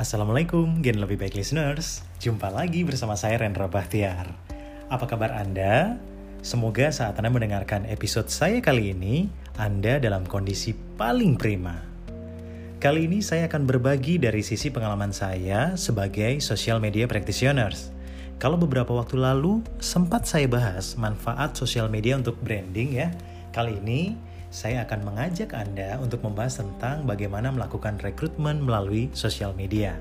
Assalamualaikum, Gen Lebih Baik Listeners. Jumpa lagi bersama saya Rendra Bahtiar. Apa kabar Anda? Semoga saat Anda mendengarkan episode saya kali ini, Anda dalam kondisi paling prima. Kali ini saya akan berbagi dari sisi pengalaman saya sebagai social media practitioners. Kalau beberapa waktu lalu sempat saya bahas manfaat sosial media untuk branding ya, kali ini saya akan mengajak Anda untuk membahas tentang bagaimana melakukan rekrutmen melalui sosial media.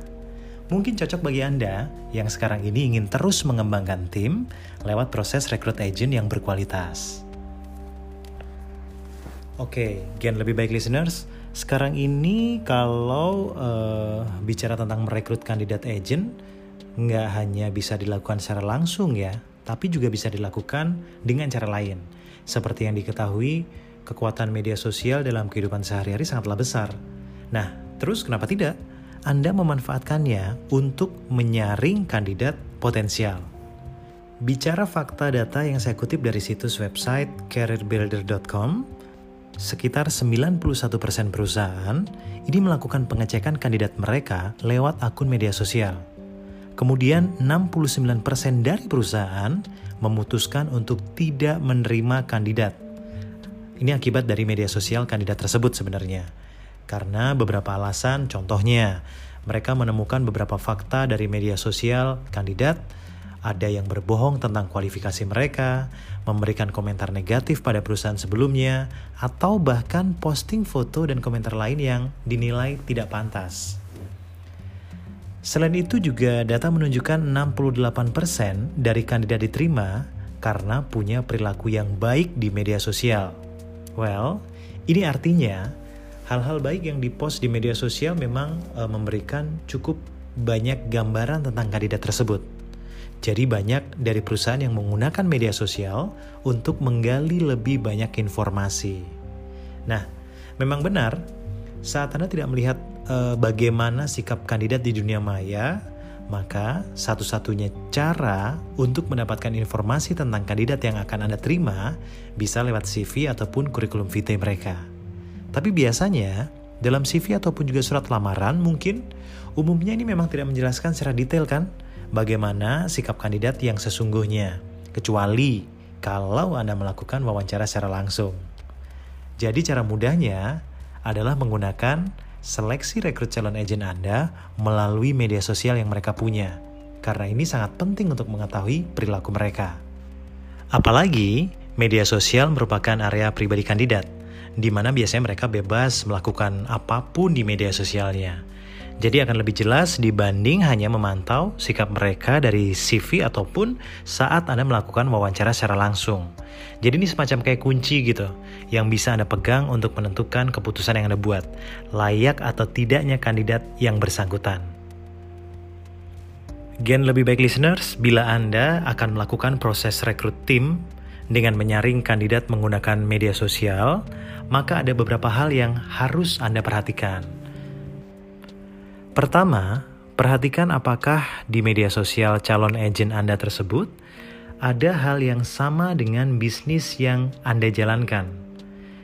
Mungkin cocok bagi Anda yang sekarang ini ingin terus mengembangkan tim lewat proses rekrut agent yang berkualitas. Oke, Gen lebih baik listeners, sekarang ini kalau uh, bicara tentang merekrut kandidat agent, nggak hanya bisa dilakukan secara langsung ya, tapi juga bisa dilakukan dengan cara lain. Seperti yang diketahui, kekuatan media sosial dalam kehidupan sehari-hari sangatlah besar. Nah, terus kenapa tidak? Anda memanfaatkannya untuk menyaring kandidat potensial. Bicara fakta data yang saya kutip dari situs website careerbuilder.com, sekitar 91% perusahaan ini melakukan pengecekan kandidat mereka lewat akun media sosial. Kemudian 69% dari perusahaan memutuskan untuk tidak menerima kandidat. Ini akibat dari media sosial kandidat tersebut sebenarnya. Karena beberapa alasan, contohnya mereka menemukan beberapa fakta dari media sosial kandidat ada yang berbohong tentang kualifikasi mereka, memberikan komentar negatif pada perusahaan sebelumnya, atau bahkan posting foto dan komentar lain yang dinilai tidak pantas. Selain itu juga data menunjukkan 68% dari kandidat diterima karena punya perilaku yang baik di media sosial. Well, ini artinya hal-hal baik yang dipost di media sosial memang e, memberikan cukup banyak gambaran tentang kandidat tersebut. Jadi banyak dari perusahaan yang menggunakan media sosial untuk menggali lebih banyak informasi. Nah, memang benar saat Anda tidak melihat e, bagaimana sikap kandidat di dunia maya, maka satu-satunya cara untuk mendapatkan informasi tentang kandidat yang akan Anda terima bisa lewat CV ataupun kurikulum vitae mereka. Tapi biasanya dalam CV ataupun juga surat lamaran mungkin umumnya ini memang tidak menjelaskan secara detail kan? bagaimana sikap kandidat yang sesungguhnya, kecuali kalau Anda melakukan wawancara secara langsung. Jadi cara mudahnya adalah menggunakan seleksi rekrut calon agent Anda melalui media sosial yang mereka punya. Karena ini sangat penting untuk mengetahui perilaku mereka. Apalagi, media sosial merupakan area pribadi kandidat, di mana biasanya mereka bebas melakukan apa pun di media sosialnya. Jadi akan lebih jelas dibanding hanya memantau sikap mereka dari CV ataupun saat Anda melakukan wawancara secara langsung. Jadi ini semacam kayak kunci gitu, yang bisa Anda pegang untuk menentukan keputusan yang Anda buat, layak atau tidaknya kandidat yang bersangkutan. Gen lebih baik listeners, bila Anda akan melakukan proses rekrut tim dengan menyaring kandidat menggunakan media sosial, maka ada beberapa hal yang harus Anda perhatikan. Pertama, perhatikan apakah di media sosial calon agent Anda tersebut ada hal yang sama dengan bisnis yang Anda jalankan.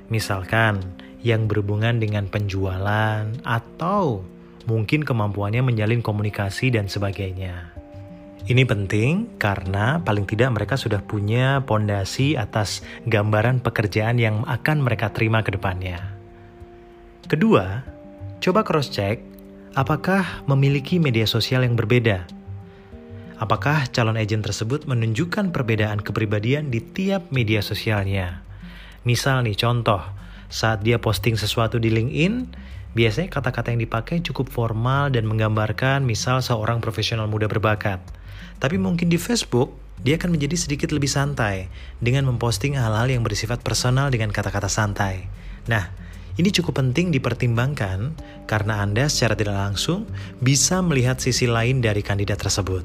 Misalkan, yang berhubungan dengan penjualan atau mungkin kemampuannya menjalin komunikasi dan sebagainya. Ini penting karena paling tidak mereka sudah punya pondasi atas gambaran pekerjaan yang akan mereka terima ke depannya. Kedua, coba cross-check apakah memiliki media sosial yang berbeda? Apakah calon agen tersebut menunjukkan perbedaan kepribadian di tiap media sosialnya? Misal nih contoh, saat dia posting sesuatu di LinkedIn, biasanya kata-kata yang dipakai cukup formal dan menggambarkan misal seorang profesional muda berbakat. Tapi mungkin di Facebook, dia akan menjadi sedikit lebih santai dengan memposting hal-hal yang bersifat personal dengan kata-kata santai. Nah, ini cukup penting dipertimbangkan karena Anda secara tidak langsung bisa melihat sisi lain dari kandidat tersebut.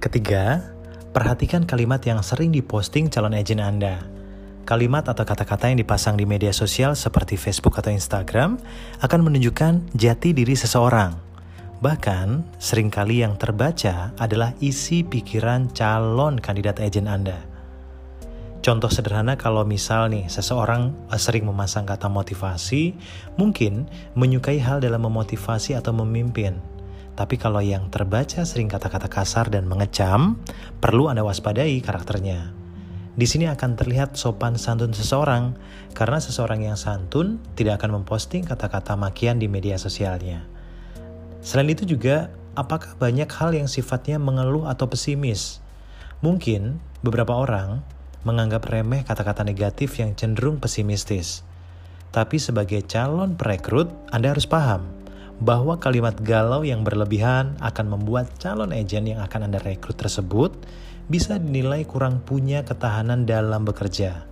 Ketiga, perhatikan kalimat yang sering diposting calon agen Anda. Kalimat atau kata-kata yang dipasang di media sosial seperti Facebook atau Instagram akan menunjukkan jati diri seseorang. Bahkan, sering kali yang terbaca adalah isi pikiran calon kandidat agen Anda. Contoh sederhana kalau misal nih seseorang eh, sering memasang kata motivasi, mungkin menyukai hal dalam memotivasi atau memimpin. Tapi kalau yang terbaca sering kata-kata kasar dan mengecam, perlu Anda waspadai karakternya. Di sini akan terlihat sopan santun seseorang, karena seseorang yang santun tidak akan memposting kata-kata makian di media sosialnya. Selain itu juga, apakah banyak hal yang sifatnya mengeluh atau pesimis? Mungkin beberapa orang menganggap remeh kata-kata negatif yang cenderung pesimistis. Tapi sebagai calon perekrut, Anda harus paham bahwa kalimat galau yang berlebihan akan membuat calon agen yang akan Anda rekrut tersebut bisa dinilai kurang punya ketahanan dalam bekerja.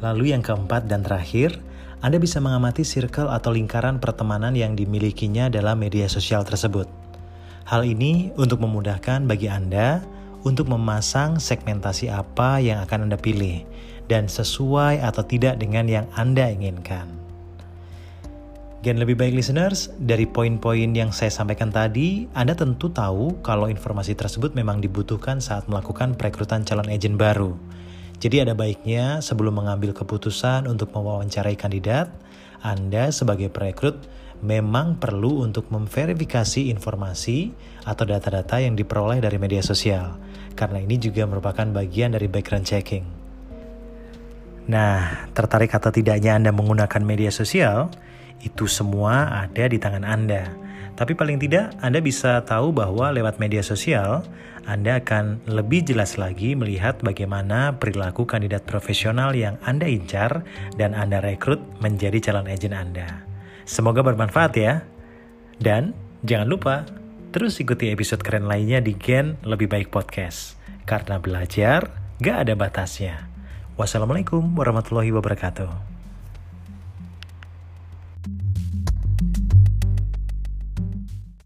Lalu yang keempat dan terakhir, Anda bisa mengamati circle atau lingkaran pertemanan yang dimilikinya dalam media sosial tersebut. Hal ini untuk memudahkan bagi Anda untuk memasang segmentasi apa yang akan Anda pilih dan sesuai atau tidak dengan yang Anda inginkan. Gen lebih baik listeners, dari poin-poin yang saya sampaikan tadi, Anda tentu tahu kalau informasi tersebut memang dibutuhkan saat melakukan perekrutan calon agen baru. Jadi ada baiknya sebelum mengambil keputusan untuk mewawancarai kandidat, Anda sebagai perekrut memang perlu untuk memverifikasi informasi atau data-data yang diperoleh dari media sosial, karena ini juga merupakan bagian dari background checking. Nah, tertarik atau tidaknya Anda menggunakan media sosial, itu semua ada di tangan Anda. Tapi paling tidak, Anda bisa tahu bahwa lewat media sosial, Anda akan lebih jelas lagi melihat bagaimana perilaku kandidat profesional yang Anda incar dan Anda rekrut menjadi calon agen Anda. Semoga bermanfaat ya. Dan jangan lupa terus ikuti episode keren lainnya di Gen Lebih Baik Podcast. Karena belajar gak ada batasnya. Wassalamualaikum warahmatullahi wabarakatuh.